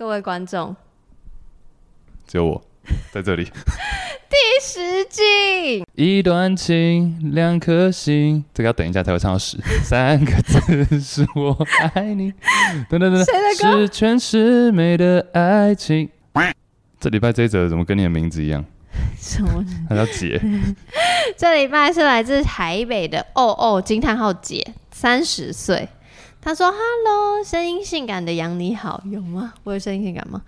各位观众，只有我在这里。第十季，一段情，两颗心，这个要等一下才会唱到十。三个字是我爱你。等等等等，十全十美的爱情。这礼拜这一则怎么跟你的名字一样？什么？他叫姐。这礼拜是来自台北的哦哦惊叹号姐，三十岁。他说：“Hello，声音性感的杨你好，有吗？我有声音性感吗？”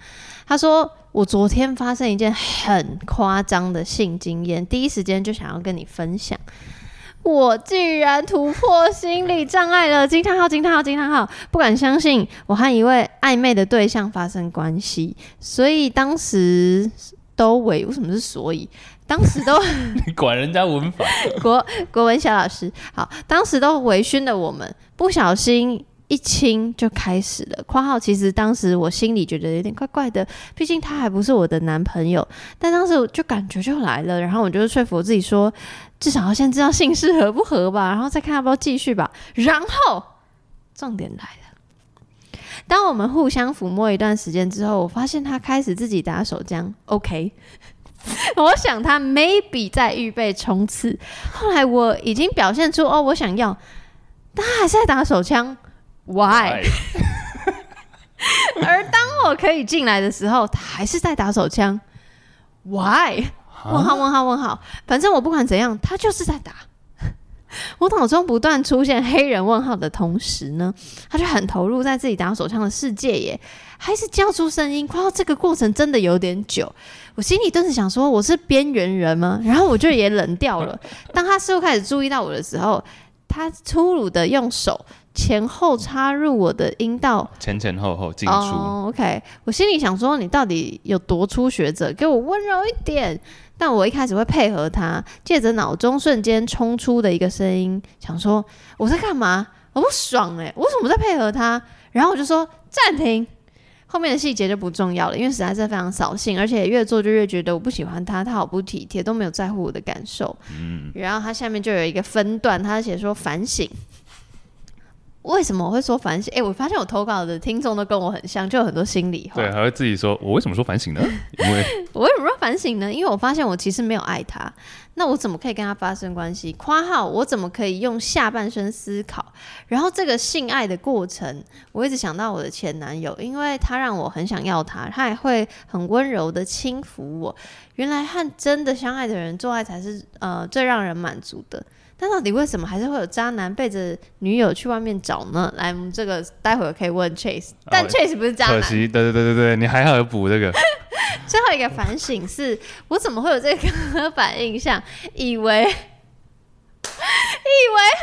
他说：“我昨天发生一件很夸张的性经验，第一时间就想要跟你分享。我竟然突破心理障碍了！惊叹号！惊叹号！惊叹号！不敢相信，我和一位暧昧的对象发生关系，所以当时都为为什么是所以？当时都 你管人家文法？国国文小老师好，当时都微醺的我们。”不小心一亲就开始了。括号其实当时我心里觉得有点怪怪的，毕竟他还不是我的男朋友。但当时我就感觉就来了，然后我就说服我自己说，至少要先知道姓氏合不合吧，然后再看要不要继续吧。然后重点来了，当我们互相抚摸一段时间之后，我发现他开始自己打手枪。OK，我想他 maybe 在预备冲刺。后来我已经表现出哦，我想要。他还是在打手枪，Why？而当我可以进来的时候，他还是在打手枪，Why？问号问号问号，反正我不管怎样，他就是在打。我脑中不断出现黑人问号的同时呢，他就很投入在自己打手枪的世界耶，还是叫出声音。哇，这个过程真的有点久，我心里顿时想说，我是边缘人吗？然后我就也冷掉了。当他似乎开始注意到我的时候。他粗鲁的用手前后插入我的阴道，前前后后进出。Oh, OK，我心里想说，你到底有多初学者？给我温柔一点。但我一开始会配合他，借着脑中瞬间冲出的一个声音，想说我在干嘛？我不爽哎、欸，我为什么在配合他？然后我就说暂停。后面的细节就不重要了，因为实在是非常扫兴，而且越做就越觉得我不喜欢他，他好不体贴，都没有在乎我的感受。嗯，然后他下面就有一个分段，他写说反省。为什么我会说反省？哎、欸，我发现我投稿的听众都跟我很像，就有很多心理话。对，还会自己说，我为什么说反省呢？因为 我为什么说反省呢？因为我发现我其实没有爱他，那我怎么可以跟他发生关系？括号我怎么可以用下半身思考？然后这个性爱的过程，我一直想到我的前男友，因为他让我很想要他，他还会很温柔的轻抚我。原来和真的相爱的人做爱才是呃最让人满足的。那到底为什么还是会有渣男背着女友去外面找呢？来，我们这个待会儿可以问 Chase，但 Chase 不是渣男。可惜，对对对对对，你还好有补这个。最后一个反省是，我怎么会有这个刻板印象，以为以为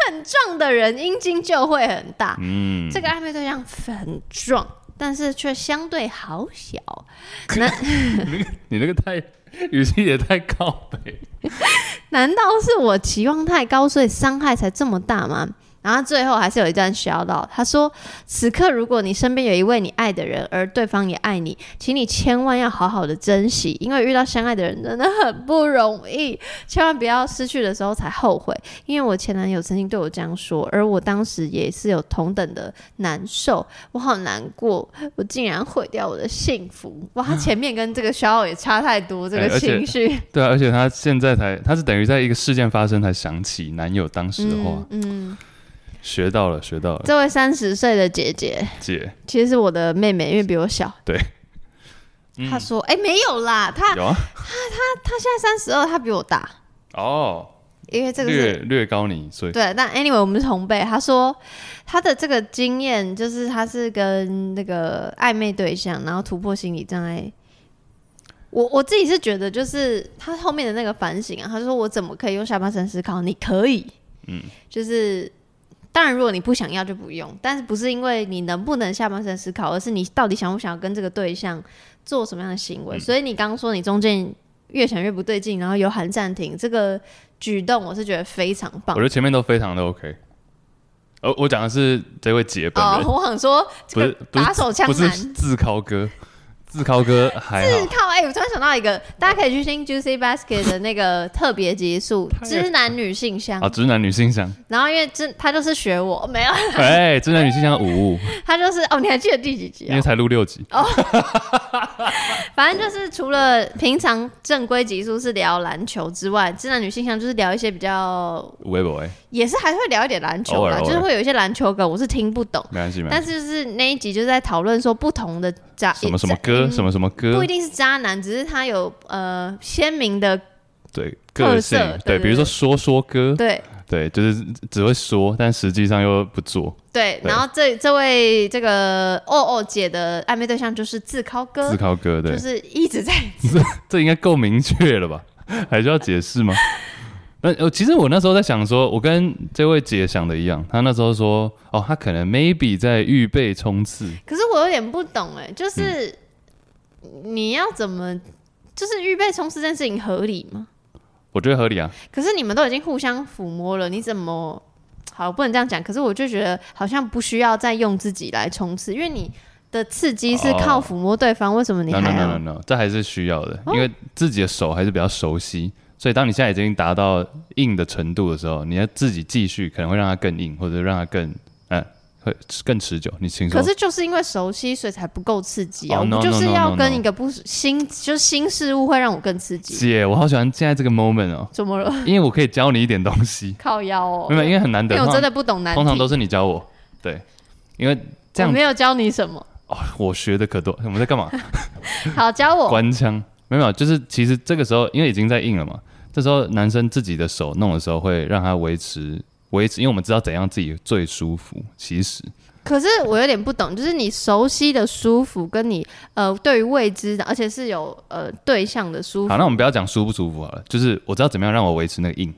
很壮的人阴茎就会很大？嗯，这个暧昧对象很壮，但是却相对好小。那你，你那个太。语气也太高呗，难道是我期望太高，所以伤害才这么大吗？然后最后还是有一段需要到，他说：“此刻如果你身边有一位你爱的人，而对方也爱你，请你千万要好好的珍惜，因为遇到相爱的人真的很不容易，千万不要失去的时候才后悔。因为我前男友曾经对我这样说，而我当时也是有同等的难受，我好难过，我竟然毁掉我的幸福。哇，他前面跟这个小奥也差太多，这个情绪、欸。对啊，而且他现在才，他是等于在一个事件发生才想起男友当时的话，嗯。嗯学到了，学到了。这位三十岁的姐姐，姐，其实是我的妹妹，因为比我小。对。她、嗯、说：“哎、欸，没有啦，她有啊，她她她现在三十二，她比我大。哦，因为这个略略高你，所以对。但 anyway，我们是同辈。她说她的这个经验就是，她是跟那个暧昧对象，然后突破心理障碍。我我自己是觉得，就是她后面的那个反省啊，她说我怎么可以用下半身思考？你可以，嗯，就是。”当然，如果你不想要就不用，但是不是因为你能不能下半身思考，而是你到底想不想要跟这个对象做什么样的行为。嗯、所以你刚刚说你中间越想越不对劲，然后有喊暂停，这个举动我是觉得非常棒。我觉得前面都非常的 OK。呃，我讲的是这位姐本人。哦，我想说不是打手枪男，不是自考哥，自靠哥 还好。自靠哎、我突然想到一个，大家可以去听 Juicy Basket 的那个特别集数《直男女性向》啊，《直男女性向》。然后因为直他就是学我没有，哎，《直男女性向》五，他就是哦，你还记得第几集、啊？因为才录六集哦。反正就是除了平常正规集数是聊篮球之外，《知男女性向》就是聊一些比较微博，也是还会聊一点篮球啦，就是会有一些篮球梗，我是听不懂，没关系，但是就是那一集就是在讨论说不同的渣什么什么歌，嗯、什么什么歌，不一定是渣男，只是他有呃鲜明的对个性，对，比如说说说歌，对对，就是只会说，但实际上又不做。对，然后这这位这个哦哦姐的暧昧对象就是自考哥，自考哥，对，就是一直在 这这应该够明确了吧？还需要解释吗？那呃，其实我那时候在想说，我跟这位姐想的一样，她那时候说，哦，她可能 maybe 在预备冲刺。可是我有点不懂哎，就是你要怎么，就是预备冲刺这件事情合理吗？我觉得合理啊。可是你们都已经互相抚摸了，你怎么好不能这样讲？可是我就觉得好像不需要再用自己来冲刺，因为你的刺激是靠抚摸对方，为什么你还要？No, no, no, no, no, 这还是需要的，因为自己的手还是比较熟悉。所以，当你现在已经达到硬的程度的时候，你要自己继续，可能会让它更硬，或者让它更嗯，会更持久。你清楚？可是就是因为熟悉，所以才不够刺激啊！我们就是要跟一个不新，就是新事物会让我更刺激。姐，我好喜欢现在这个 moment 哦！怎么了？因为我可以教你一点东西。靠腰哦！没有，因为很难得。因为我真的不懂难题。通常都是你教我。对，因为这样。我没有教你什么。哦，我学的可多。我们在干嘛？好，教我。关腔没有，就是其实这个时候，因为已经在硬了嘛。这时候男生自己的手弄的时候，会让他维持维持，因为我们知道怎样自己最舒服。其实，可是我有点不懂，就是你熟悉的舒服，跟你呃对于未知的，而且是有呃对象的舒服。好，那我们不要讲舒不舒服好了，就是我知道怎么样让我维持那个硬。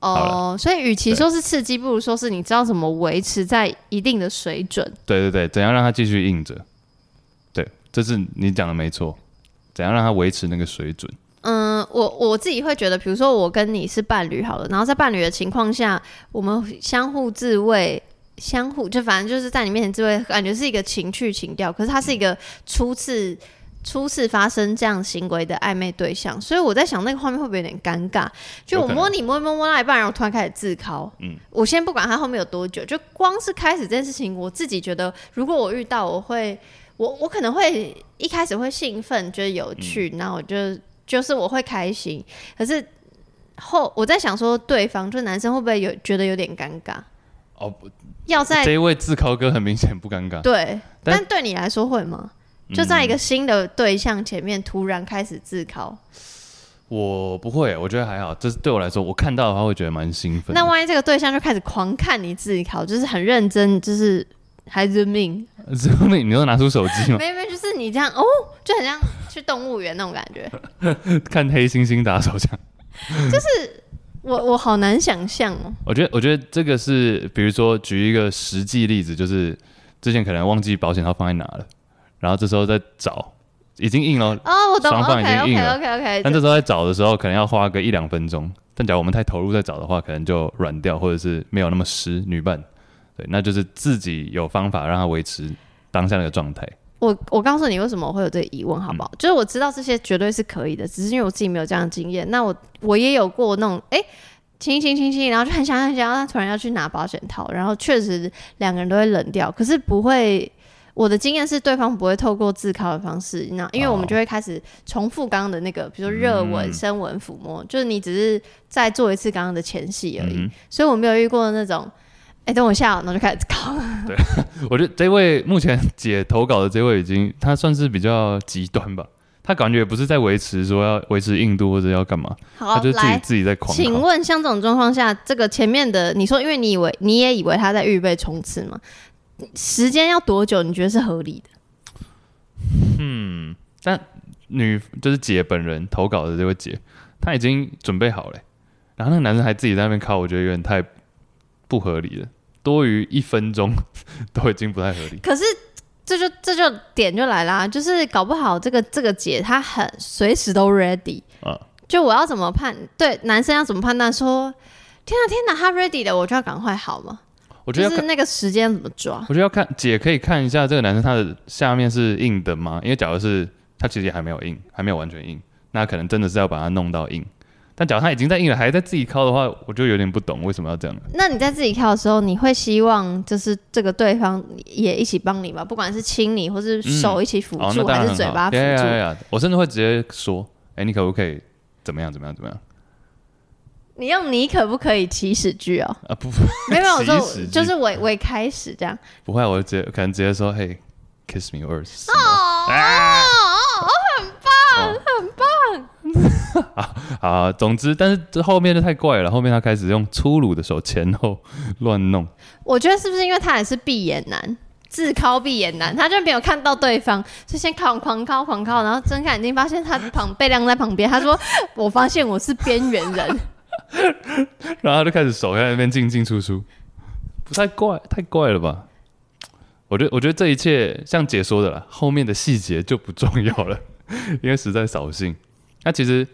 哦，所以与其说是刺激，不如说是你知道怎么维持在一定的水准。对对对，怎样让它继续硬着？对，这是你讲的没错。怎样让它维持那个水准？嗯，我我自己会觉得，比如说我跟你是伴侣好了，然后在伴侣的情况下，我们相互自慰，相互就反正就是在你面前自慰，感觉是一个情趣情调。可是他是一个初次初次发生这样行为的暧昧对象，所以我在想那个画面会不会有点尴尬？就我摸你摸一摸摸到一半，然后突然开始自考。嗯，我先不管他后面有多久，就光是开始这件事情，我自己觉得，如果我遇到，我会我我可能会一开始会兴奋，觉得有趣，然后我就。就是我会开心，可是后我在想说，对方就男生会不会有觉得有点尴尬？哦，要在这一位自考哥很明显不尴尬，对，但，但对你来说会吗？就在一个新的对象前面突然开始自考，嗯，我不会，我觉得还好。这是对我来说，我看到的话会觉得蛮兴奋。那万一这个对象就开始狂看你自己考，就是很认真，就是。还认命，认命，你都拿出手机吗？没没，就是你这样哦，就很像去动物园那种感觉，看黑猩猩打手枪，就是我我好难想象哦。我觉得我觉得这个是，比如说举一个实际例子，就是之前可能忘记保险套放在哪了，然后这时候再找，已经硬了哦，我懂，双方已经硬了 OK OK OK，但这时候在找的时候，可能要花个一两分钟，但假如我们太投入在找的话，可能就软掉，或者是没有那么湿，女伴。对，那就是自己有方法让他维持当下那个状态。我我告诉你为什么我会有这个疑问，好不好？嗯、就是我知道这些绝对是可以的，只是因为我自己没有这样的经验。那我我也有过那种，哎、欸，亲亲亲亲，然后就很想很想，他突然要去拿保险套，然后确实两个人都会冷掉。可是不会，我的经验是对方不会透过自考的方式，那因为我们就会开始重复刚刚的那个，比如说热吻、深吻、抚摸，就是你只是再做一次刚刚的前戏而已。嗯、所以我没有遇过那种。哎、欸，等我一下，然后就开始搞。对，我觉得这位目前姐投稿的这位已经，他算是比较极端吧。他感觉也不是在维持说要维持硬度或者要干嘛，好，他就自己自己在狂。请问像这种状况下，这个前面的你说，因为你以为你也以为他在预备冲刺嘛？时间要多久？你觉得是合理的？嗯，但女就是姐本人投稿的这位姐，她已经准备好了，然后那个男生还自己在那边靠，我觉得有点太。不合理的，多于一分钟 都已经不太合理。可是这就这就点就来啦，就是搞不好这个这个姐她很随时都 ready 啊。就我要怎么判？对，男生要怎么判断？说天哪天哪，他 ready 了，我就要赶快好吗？我觉得就是那个时间怎么抓？我觉得要看姐可以看一下这个男生他的下面是硬的吗？因为假如是他其实也还没有硬，还没有完全硬，那可能真的是要把它弄到硬。但假如他已经在硬了，还在自己敲的话，我就有点不懂为什么要这样。那你在自己敲的时候，你会希望就是这个对方也一起帮你吗？不管是亲你，或是手一起辅助，嗯哦、还是嘴巴辅助？对呀呀，我甚至会直接说：“哎、欸，你可不可以怎么样？怎么样？怎么样？”你用“你可不可以”起始句哦？啊不，没有，没有，我说就是我我开始这样。不会，我就直接可能直接说：“嘿，kiss me or 哦，哦，很棒，哦、很棒。好，好，总之，但是这后面就太怪了。后面他开始用粗鲁的手前后乱弄。我觉得是不是因为他也是闭眼男，自抠闭眼男，他就没有看到对方，就先狂狂靠狂靠，然后睁开眼睛发现他旁被晾在旁边。他说：“我发现我是边缘人。”然后他就开始手在那边进进出出，不太怪，太怪了吧？我觉得，我觉得这一切像解说的啦，后面的细节就不重要了，因为实在扫兴。那其实。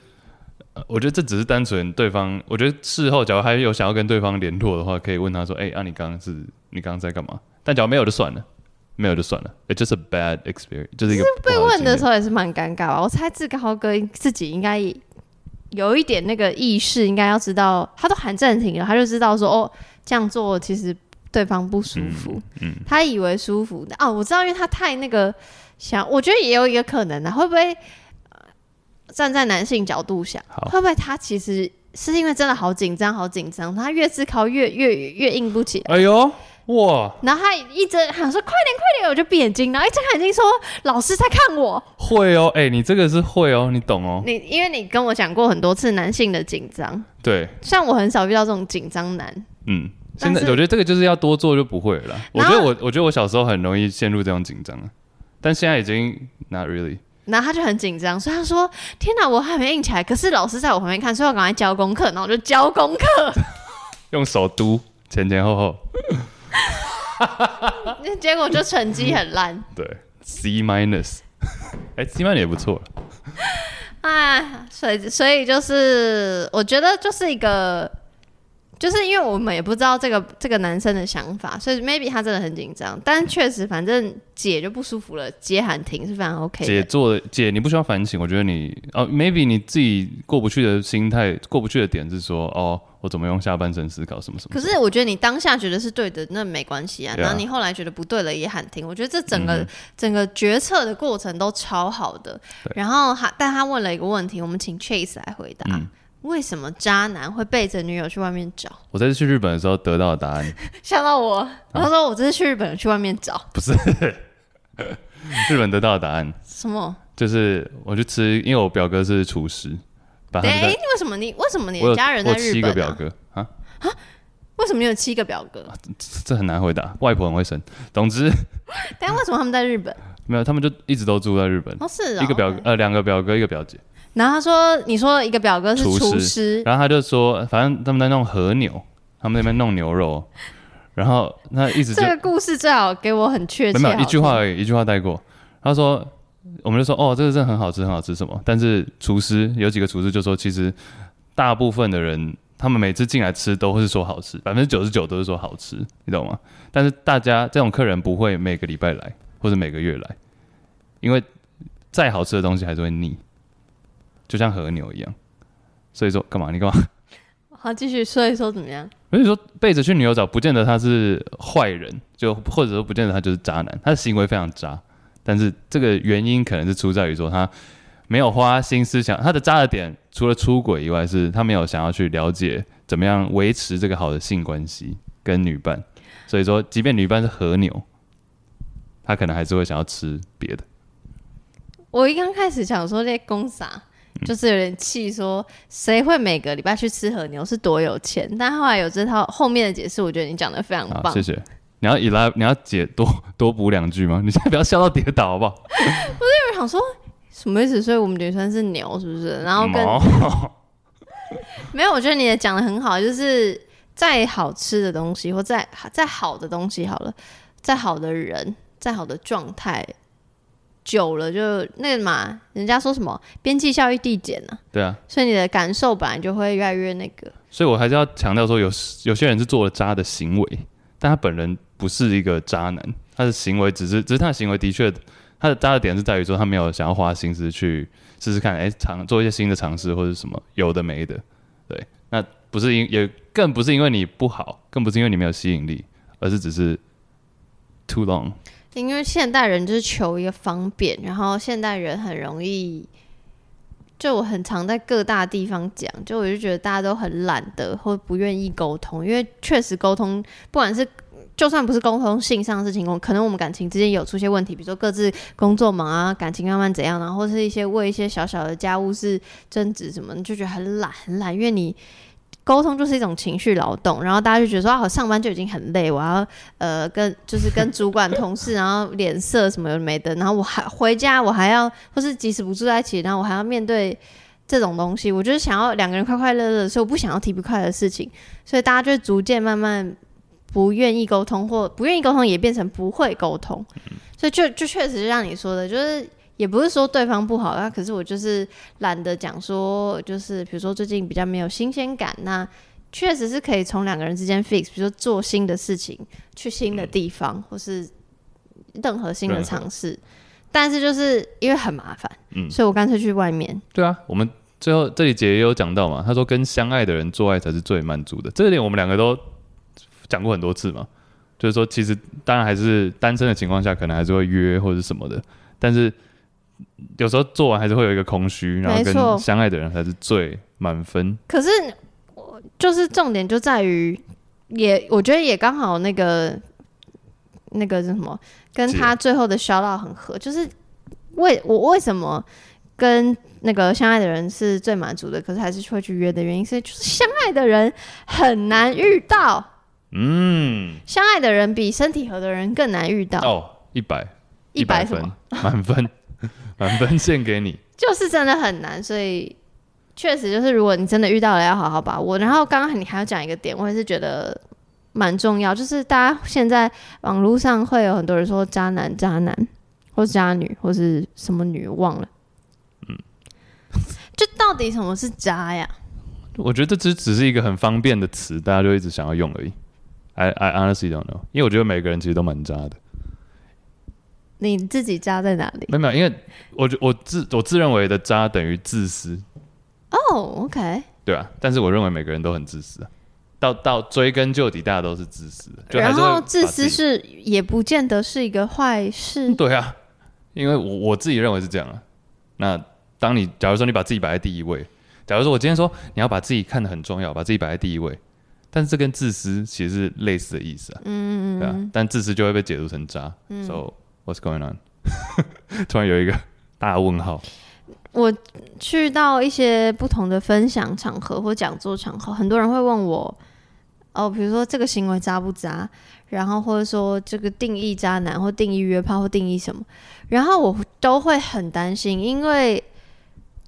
我觉得这只是单纯对方。我觉得事后，假如还有想要跟对方联络的话，可以问他说：“哎、欸，啊，你刚刚是，你刚刚在干嘛？”但假如没有就算了，没有就算了。It's just a bad experience，就是一个。被问的时候也是蛮尴尬吧。我猜志高哥自己应该有一点那个意识，应该要知道，他都喊暂停了，他就知道说：“哦，这样做其实对方不舒服。嗯”嗯，他以为舒服的哦，我知道，因为他太那个想，我觉得也有一个可能呢，会不会？站在男性角度想，会不会他其实是因为真的好紧张，好紧张，他越思考越越越硬不起来。哎呦，哇！然后他一直喊说：“快点，快点！”我就闭眼睛，然后一睁开眼睛说：“老师在看我。”会哦，哎、欸，你这个是会哦，你懂哦。你因为你跟我讲过很多次男性的紧张，对，像我很少遇到这种紧张男。嗯，现在我觉得这个就是要多做就不会了。我觉得我我觉得我小时候很容易陷入这种紧张，但现在已经 not really。然后他就很紧张，所以他说：“天哪，我还没硬起来。”可是老师在我旁边看，所以我赶快交功课。然后我就交功课，用手读前前后后。那 结果就成绩很烂。对，C minus。哎，C minus 也不错。哎，所以所以就是，我觉得就是一个。就是因为我们也不知道这个这个男生的想法，所以 maybe 他真的很紧张。但确实，反正姐就不舒服了，姐喊停是非常 OK 的。姐做的姐，你不需要反省。我觉得你哦，maybe 你自己过不去的心态，过不去的点是说，哦，我怎么用下半身思考什么什么。可是我觉得你当下觉得是对的，那没关系啊。然后你后来觉得不对了，也喊停。我觉得这整个、嗯、整个决策的过程都超好的。然后他，但他问了一个问题，我们请 Chase 来回答。嗯为什么渣男会背着女友去外面找？我这次去日本的时候得到的答案，吓到我。他说我这次去日本去外面找，不是 日本得到的答案。什么？就是我去吃，因为我表哥是厨师。哎，为什么你为什么你的家人在日本？七个表哥啊啊？为什么你有七个表哥？这很难回答。外婆很会生。总之，但为什么他们在日本？没有，他们就一直都住在日本。哦，是一个表哥呃，两个表哥，一个表姐。然后他说：“你说一个表哥是厨师，厨师，然后他就说，反正他们在弄和牛，他们那边弄牛肉，然后那一直这个故事最好给我很确切，没有一句话而已，一句话带过。他说，我们就说，哦，这个真的很好吃，很好吃什么？但是厨师有几个厨师就说，其实大部分的人，他们每次进来吃都会是说好吃，百分之九十九都是说好吃，你懂吗？但是大家这种客人不会每个礼拜来或者每个月来，因为再好吃的东西还是会腻。”就像和牛一样，所以说干嘛？你干嘛？好，继续说一说怎么样？所以说背着去女友找，不见得他是坏人，就或者说不见得他就是渣男，他的行为非常渣。但是这个原因可能是出在于说他没有花心思想，他的渣的点除了出轨以外，是他没有想要去了解怎么样维持这个好的性关系跟女伴。所以说，即便女伴是和牛，他可能还是会想要吃别的。我一刚开始想说这些公傻。就是有点气，说谁会每个礼拜去吃和牛是多有钱？但后来有这套后面的解释，我觉得你讲的非常棒。谢谢。你要以来，你要解多 多补两句吗？你现在不要笑到跌倒好不好？我是有人想说什么意思？所以我们女生是牛是不是？然后跟没有，我觉得你也讲的很好，就是再好吃的东西或再再好的东西好了，再好的人，再好的状态。久了就那个嘛，人家说什么边际效益递减呢？对啊，所以你的感受本来就会越来越那个。所以我还是要强调说有，有有些人是做了渣的行为，但他本人不是一个渣男，他的行为只是只是他的行为的确他的渣的点是在于说他没有想要花心思去试试看，哎、欸，尝做一些新的尝试或者什么有的没的，对，那不是因也更不是因为你不好，更不是因为你没有吸引力，而是只是 too long。因为现代人就是求一个方便，然后现代人很容易，就我很常在各大地方讲，就我就觉得大家都很懒得或不愿意沟通，因为确实沟通，不管是就算不是沟通性上的事情，可能我们感情之间有出现问题，比如说各自工作忙啊，感情慢慢怎样，然后或是一些为一些小小的家务事争执什么，你就觉得很懒很懒，因为你。沟通就是一种情绪劳动，然后大家就觉得说啊，我上班就已经很累，我要呃跟就是跟主管同事，然后脸色什么没的，然后我还回家我还要，或是即使不住在一起，然后我还要面对这种东西，我就是想要两个人快快乐乐，所以我不想要提不快的事情，所以大家就逐渐慢慢不愿意沟通，或不愿意沟通也变成不会沟通，所以就就确实像你说的，就是。也不是说对方不好，啊可是我就是懒得讲说，就是比如说最近比较没有新鲜感，那确实是可以从两个人之间 fix，比如说做新的事情，去新的地方，嗯、或是任何新的尝试。但是就是因为很麻烦，嗯，所以我干脆去外面。对啊，我们最后这里姐也有讲到嘛，她说跟相爱的人做爱才是最满足的，这一点我们两个都讲过很多次嘛，就是说其实当然还是单身的情况下，可能还是会约或者什么的，但是。有时候做完还是会有一个空虚，然后跟相爱的人才是最满分。可是，就是重点就在于，也我觉得也刚好那个那个是什么，跟他最后的 shout out 很合。就是为我为什么跟那个相爱的人是最满足的，可是还是会去约的原因，是就是相爱的人很难遇到。嗯，相爱的人比身体合的人更难遇到。哦，一百一百分满分。满分献给你，就是真的很难，所以确实就是，如果你真的遇到了，要好好把握。然后刚刚你还要讲一个点，我也是觉得蛮重要，就是大家现在网络上会有很多人说渣男、渣男，或是渣女，或是什么女，忘了。嗯，就到底什么是渣呀？我觉得这只只是一个很方便的词，大家就一直想要用而已。I I honestly don't know，因为我觉得每个人其实都蛮渣的。你自己渣在哪里？没有没有，因为我觉我自我自认为的渣等于自私。哦、oh，OK。对啊，但是我认为每个人都很自私啊。到到追根究底，大家都是自私的。然后自私是也不见得是一个坏事。对啊，因为我我自己认为是这样啊。那当你假如说你把自己摆在第一位，假如说我今天说你要把自己看得很重要，把自己摆在第一位，但是这跟自私其实是类似的意思啊。嗯嗯对啊，但自私就会被解读成渣。嗯。So What's going on？突然有一个大问号。我去到一些不同的分享场合或讲座场合，很多人会问我，哦，比如说这个行为渣不渣？然后或者说这个定义渣男或定义约炮或定义什么？然后我都会很担心，因为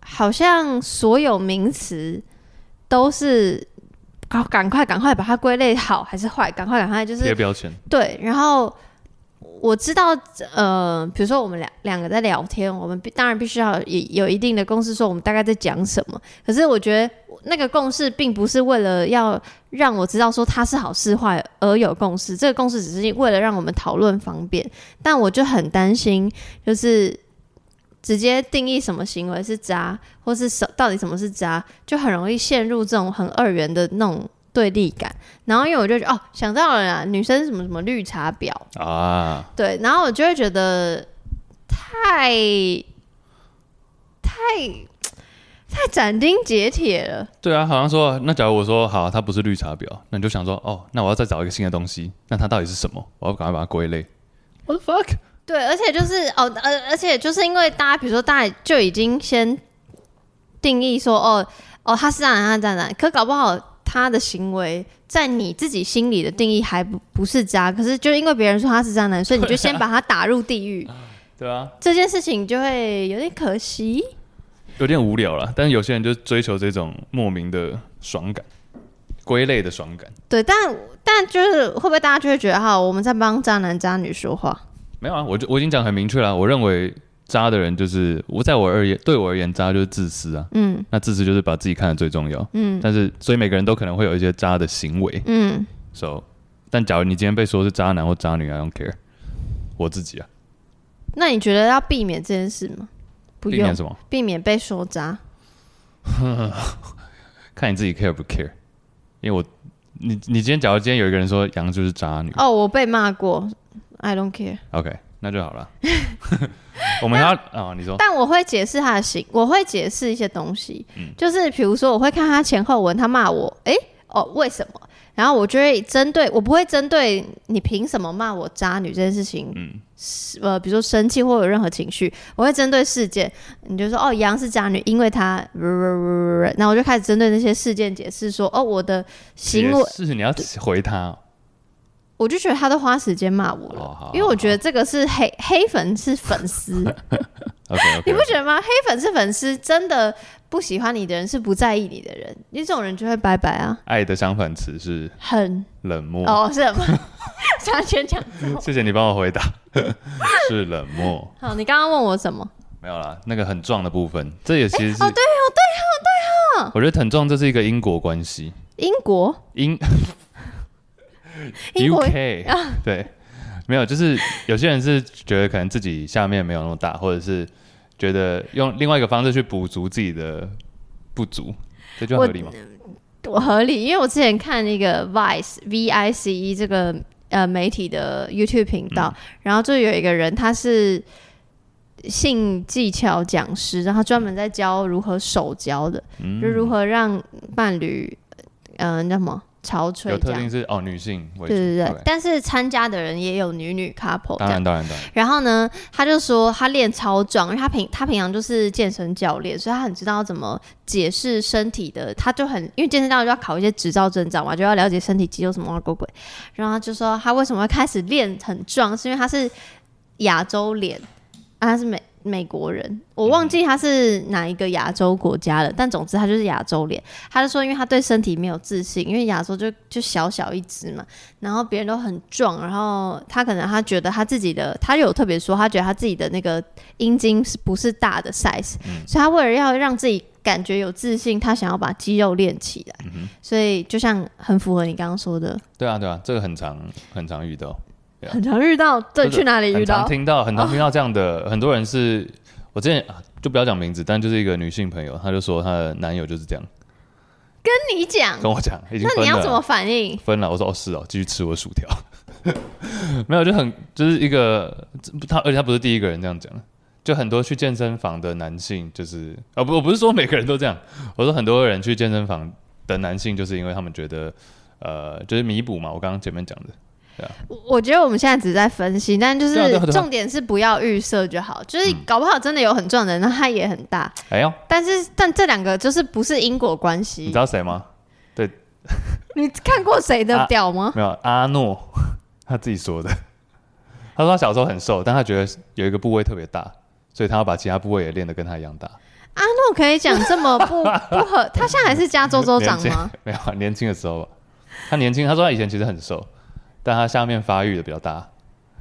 好像所有名词都是，赶赶快赶快把它归类好还是坏？赶快赶快就是贴标签。对，然后。我知道，呃，比如说我们两两个在聊天，我们必当然必须要有有一定的共识，说我们大概在讲什么。可是我觉得那个共识并不是为了要让我知道说它是好是坏而有共识，这个共识只是为了让我们讨论方便。但我就很担心，就是直接定义什么行为是渣，或是什到底什么是渣，就很容易陷入这种很二元的那种。对立感，然后因为我就觉得哦，想到了啦，女生什么什么绿茶婊啊，对，然后我就会觉得太太太斩钉截铁了。对啊，好像说，那假如我说好，他不是绿茶婊，那你就想说哦，那我要再找一个新的东西，那它到底是什么？我要赶快把它归类。What the fuck？对，而且就是哦，而而且就是因为大家，比如说大家就已经先定义说哦哦，他是这样，他是这样，可搞不好。他的行为在你自己心里的定义还不不是渣，可是就因为别人说他是渣男，所以你就先把他打入地狱。对啊，这件事情就会有点可惜，有点无聊了。但是有些人就追求这种莫名的爽感，归类的爽感。对，但但就是会不会大家就会觉得哈，我们在帮渣男渣女说话？没有啊，我就我已经讲很明确了，我认为。渣的人就是我，在我而言，对我而言，渣就是自私啊。嗯，那自私就是把自己看得最重要。嗯，但是所以每个人都可能会有一些渣的行为。嗯，so，但假如你今天被说是渣男或渣女，I don't care。我自己啊，那你觉得要避免这件事吗？不用。避免什么？避免被说渣。看你自己 care 不 care。因为我，你你今天假如今天有一个人说杨就是渣女，哦，我被骂过，I don't care。OK，那就好了。我们要啊、哦，你说。但我会解释他的行，我会解释一些东西，嗯、就是比如说我会看他前后文，他骂我，哎、欸，哦，为什么？然后我就会针对，我不会针对你凭什么骂我渣女这件事情，嗯，呃，比如说生气或有任何情绪，我会针对事件，你就说哦，杨是渣女，因为她，然后我就开始针对那些事件解释说，哦，我的行为是你要回他、哦，我就觉得他都花时间骂我了，哦、因为我觉得这个是黑黑粉是粉丝。Okay, okay, okay. 你不觉得吗？黑粉是粉丝，真的不喜欢你的人是不在意你的人，你这种人就会拜拜啊。爱的相反词是很冷漠哦，是冷漠。完全讲谢谢你帮我回答，是冷漠。好，你刚刚问我什么？没有啦，那个很壮的部分，这也其实是、欸、哦，对哦，对哦，对哦。我觉得很壮，这是一个因果关系。英国英 UK 啊，对，没有，就是有些人是觉得可能自己下面没有那么大，或者是。觉得用另外一个方式去补足自己的不足，这就合理吗？我，合理，因为我之前看那个 Vice V I C E 这个呃媒体的 YouTube 频道，嗯、然后就有一个人他是性技巧讲师，然后专门在教如何手交的，嗯、就如何让伴侣嗯、呃、那什么。潮吹有特定是哦，女性为主，对对对。但是参加的人也有女女 couple，当然当然当然。然后呢，他就说他练超壮，因为他平他平常就是健身教练，所以他很知道怎么解释身体的。他就很因为健身教练就要考一些执照证照嘛，就要了解身体肌肉什么鬼鬼。然后他就说他为什么会开始练很壮，是因为他是亚洲脸啊，他是美。美国人，我忘记他是哪一个亚洲国家了，嗯、但总之他就是亚洲脸。他就说，因为他对身体没有自信，因为亚洲就就小小一只嘛，然后别人都很壮，然后他可能他觉得他自己的，他有特别说，他觉得他自己的那个阴茎是不是大的 size，、嗯、所以他为了要让自己感觉有自信，他想要把肌肉练起来，嗯、所以就像很符合你刚刚说的，对啊对啊，这个很常很常遇到。很常遇到，对，去哪里遇到？很常听到，很常听到这样的，很多人是，我之前就不要讲名字，但就是一个女性朋友，她就说她的男友就是这样，跟你讲，跟我讲，那你要怎么反应？分了，我说哦是哦，继续吃我薯条，没有就很就是一个他，而且他不是第一个人这样讲，就很多去健身房的男性就是啊不，我不是说每个人都这样，我说很多人去健身房的男性就是因为他们觉得呃就是弥补嘛，我刚刚前面讲的。对啊，我觉得我们现在只是在分析，但就是重点是不要预设就好。就是搞不好真的有很壮的人，那他也很大。哎呦！但是但这两个就是不是因果关系。你知道谁吗？对，你看过谁的表吗？没有，阿诺 他自己说的。他说他小时候很瘦，但他觉得有一个部位特别大，所以他要把其他部位也练得跟他一样大。阿诺可以讲这么不 不合？他现在还是加州州长吗？没有，年轻的时候吧。他年轻，他说他以前其实很瘦。但他下面发育的比较大，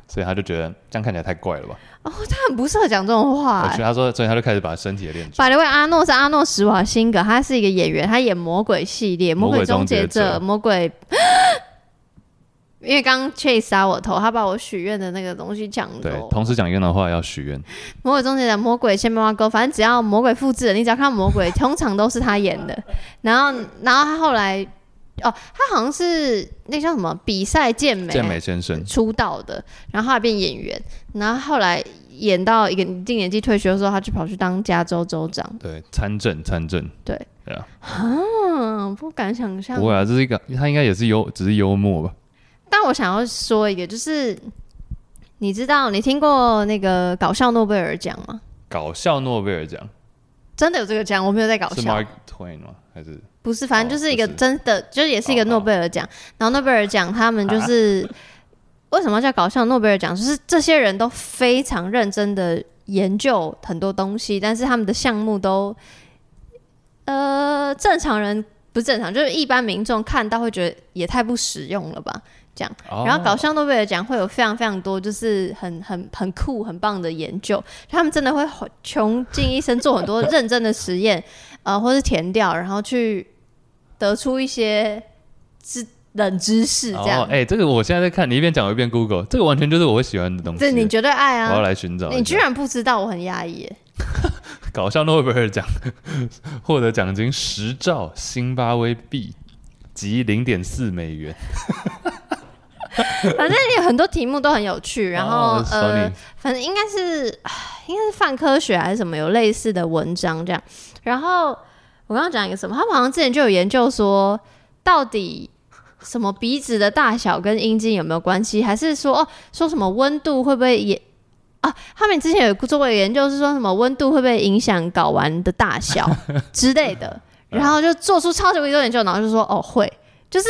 所以他就觉得这样看起来太怪了吧？哦，他很不适合讲这种话、欸。他说，所以他就开始把身体的练出来。The way，阿诺是阿诺施瓦辛格，他是一个演员，他演魔鬼系列《魔鬼终结者》魔鬼。因为刚刚 Chase 杀我头，他把我许愿的那个东西抢走。对，同时讲一样的话要许愿。魔鬼终结者、魔鬼千百万沟，反正只要魔鬼复制人，你只要看魔鬼，通常都是他演的。然后，然后他后来。哦，他好像是那叫什么比赛健美健美先生出道的，然后后来变演员，然后后来演到一个一定年纪退休的时候，他就跑去当加州州长，对，参政参政，对对啊，啊，不敢想象，不会啊，这是一个他应该也是幽，只是幽默吧。但我想要说一个，就是你知道你听过那个搞笑诺贝尔奖吗？搞笑诺贝尔奖真的有这个奖？我没有在搞笑，是 Mark Twain 吗？还是？不是，反正就是一个真的，哦、就是也是一个诺贝尔奖。哦、然后诺贝尔奖他们就是、啊、为什么叫搞笑诺贝尔奖？就是这些人都非常认真的研究很多东西，但是他们的项目都呃正常人不正常，就是一般民众看到会觉得也太不实用了吧？这样。哦、然后搞笑诺贝尔奖会有非常非常多，就是很很很酷很棒的研究，他们真的会穷尽一生做很多认真的实验，呃，或是填掉，然后去。得出一些知冷知识这样。哎、哦欸，这个我现在在看，你一边讲我一边 Google，这个完全就是我会喜欢的东西。对，你绝对爱啊！我要来寻找。你居然不知道，我很压抑。搞笑诺贝尔奖 获得奖金十兆辛巴威币，及零点四美元。反正有很多题目都很有趣，然后、oh, 呃，反正应该是应该是泛科学还是什么有类似的文章这样。然后我刚刚讲一个什么，他们好像之前就有研究说，到底什么鼻子的大小跟阴茎有没有关系，还是说哦说什么温度会不会也啊？他们之前有做过研究，是说什么温度会不会影响睾丸的大小 之类的，然后就做出超级多研究，然后就说哦会。就是，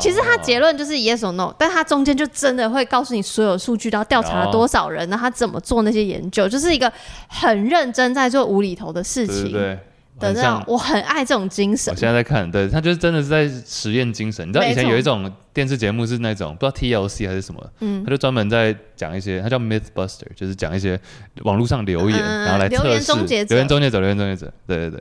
其实他结论就是 yes or no，但他中间就真的会告诉你所有数据，要调查了多少人，然后他怎么做那些研究，就是一个很认真在做无厘头的事情。对的那种，我很爱这种精神。我现在在看，对他就是真的是在实验精神。你知道以前有一种电视节目是那种不知道 TLC 还是什么，嗯，他就专门在讲一些，他叫 Mythbuster，就是讲一些网络上留言，然后来测试。留言终结者，留言终结者，留言终结者，对对对。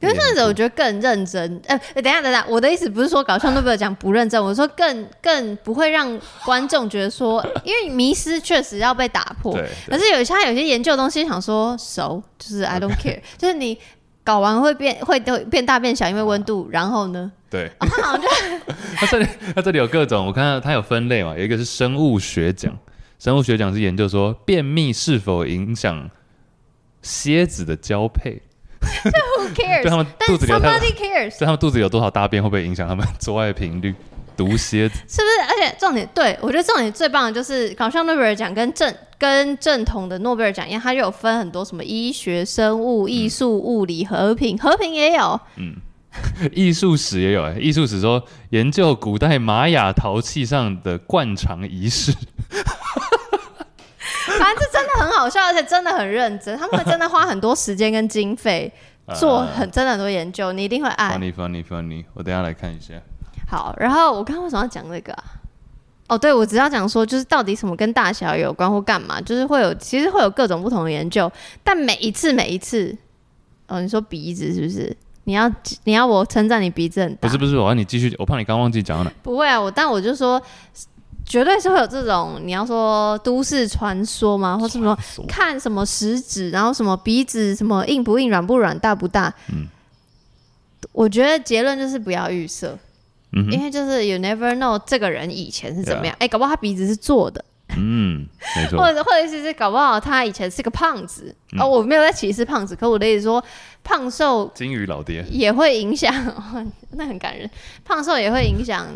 留言终结者我觉得更认真，呃，等一下等一下，我的意思不是说搞笑诺贝尔奖不认真，我说更更不会让观众觉得说，因为迷失确实要被打破，可是有些他有些研究的东西想说熟，就是 I don't care，就是你搞完会变会都变大变小，因为温度，然后呢？对，他好像就 他这里他这里有各种，我看到他有分类嘛，有一个是生物学奖，生物学奖是研究说便秘是否影响蝎子的交配。这 Who cares？对他们肚子里有 Somebody cares。对他们肚子有多少大便会不会影响他们 做爱频率？毒蝎子 是不是？而且重点，对我觉得重点最棒的就是搞笑诺贝尔奖跟正跟正统的诺贝尔奖一样，它就有分很多什么医学、生物、艺术、物理、和平，和平也有。嗯，艺术史也有哎，艺术史说研究古代玛雅陶器上的灌肠仪式。反正这真的很好笑，而且真的很认真。他们会真的花很多时间跟经费做很真的很多研究，你一定会爱。Funny, funny, funny。我等下来看一下。好，然后我刚刚为什么要讲这个啊？哦，对，我只要讲说，就是到底什么跟大小有关或干嘛，就是会有，其实会有各种不同的研究。但每一次，每一次，哦，你说鼻子是不是？你要你要我称赞你鼻子很大？不是不是，我要你继续，我怕你刚忘记讲了。不会啊，我但我就说。绝对是会有这种，你要说都市传说吗？或什么看什么食指，然后什么鼻子，什么硬不硬、软不软、大不大？嗯，我觉得结论就是不要预设，嗯，因为就是 you never know 这个人以前是怎么样。哎、搞不好他鼻子是做的，嗯，没错。或者或者是搞不好他以前是个胖子。嗯、哦，我没有在歧视胖子，可我的意思说胖瘦金鱼老爹也会影响，那很感人。胖瘦也会影响。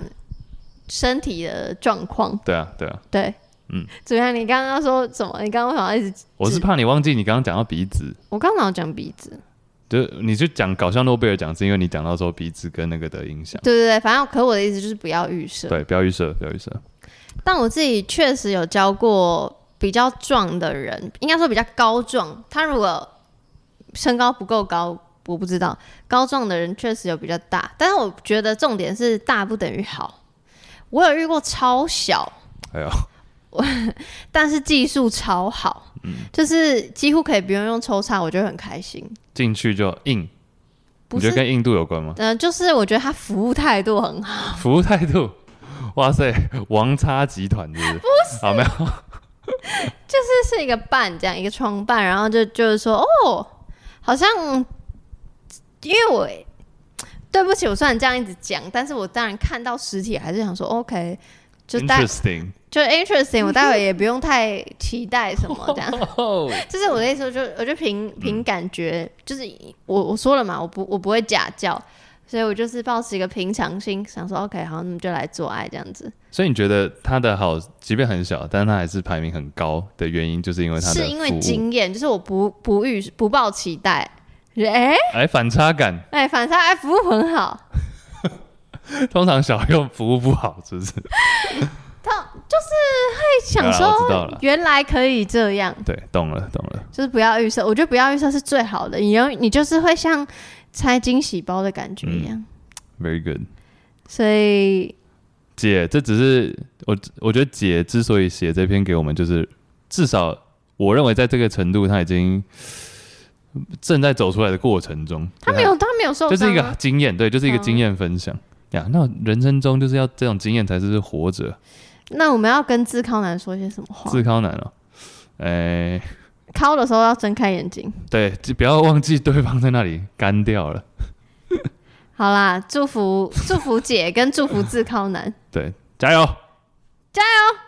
身体的状况，对啊，对啊，对，嗯，怎么样？你刚刚说什么？你刚刚为什么一直？我是怕你忘记你刚刚讲到鼻子。我刚刚讲鼻子，就你就讲搞笑诺贝尔奖，是因为你讲到说鼻子跟那个的影响。对对对，反正可我的意思就是不要预设，对，不要预设，不要预设。但我自己确实有教过比较壮的人，应该说比较高壮。他如果身高不够高，我不知道。高壮的人确实有比较大，但是我觉得重点是大不等于好。我有遇过超小，哎呦，我 但是技术超好，嗯，就是几乎可以不用用抽插，我觉得很开心。进去就硬，你觉得跟印度有关吗？嗯、呃，就是我觉得他服务态度很好。服务态度，哇塞，王差集团是不是？不是，好没有，就是是一个伴这样一个创办，然后就就是说哦，好像因为我。对不起，我虽然这样一直讲，但是我当然看到实体还是想说，OK，就 interesting，就 interesting，我待会也不用太期待什么这样，就是我的意思，就我就凭凭感觉，就是我我说了嘛，我不我不会假叫，所以我就是抱持一个平常心，想说 OK，好，那么就来做爱这样子。所以你觉得他的好，即便很小，但是他还是排名很高的原因，就是因为他的是因为经验，就是我不不预不抱期待。哎，哎，反差感，哎，反差，哎，服务很好。通常小用服务不好，是不是？他就是会想说，原来可以这样。对，懂了，懂了。就是不要预设，我觉得不要预设是最好的。你有，你就是会像拆惊喜包的感觉一样。嗯，Very good。所以，姐，这只是我，我觉得姐之所以写这篇给我们，就是至少我认为在这个程度，她已经。正在走出来的过程中，他没有，他没有受伤，就是一个经验，对，就是一个经验分享。呀，那人生中就是要这种经验才是活着。那我们要跟自康男说些什么话？自康男哦，哎、欸，考的时候要睁开眼睛。对，就不要忘记对方在那里 干掉了。好啦，祝福祝福姐跟祝福自康男。对，加油，加油。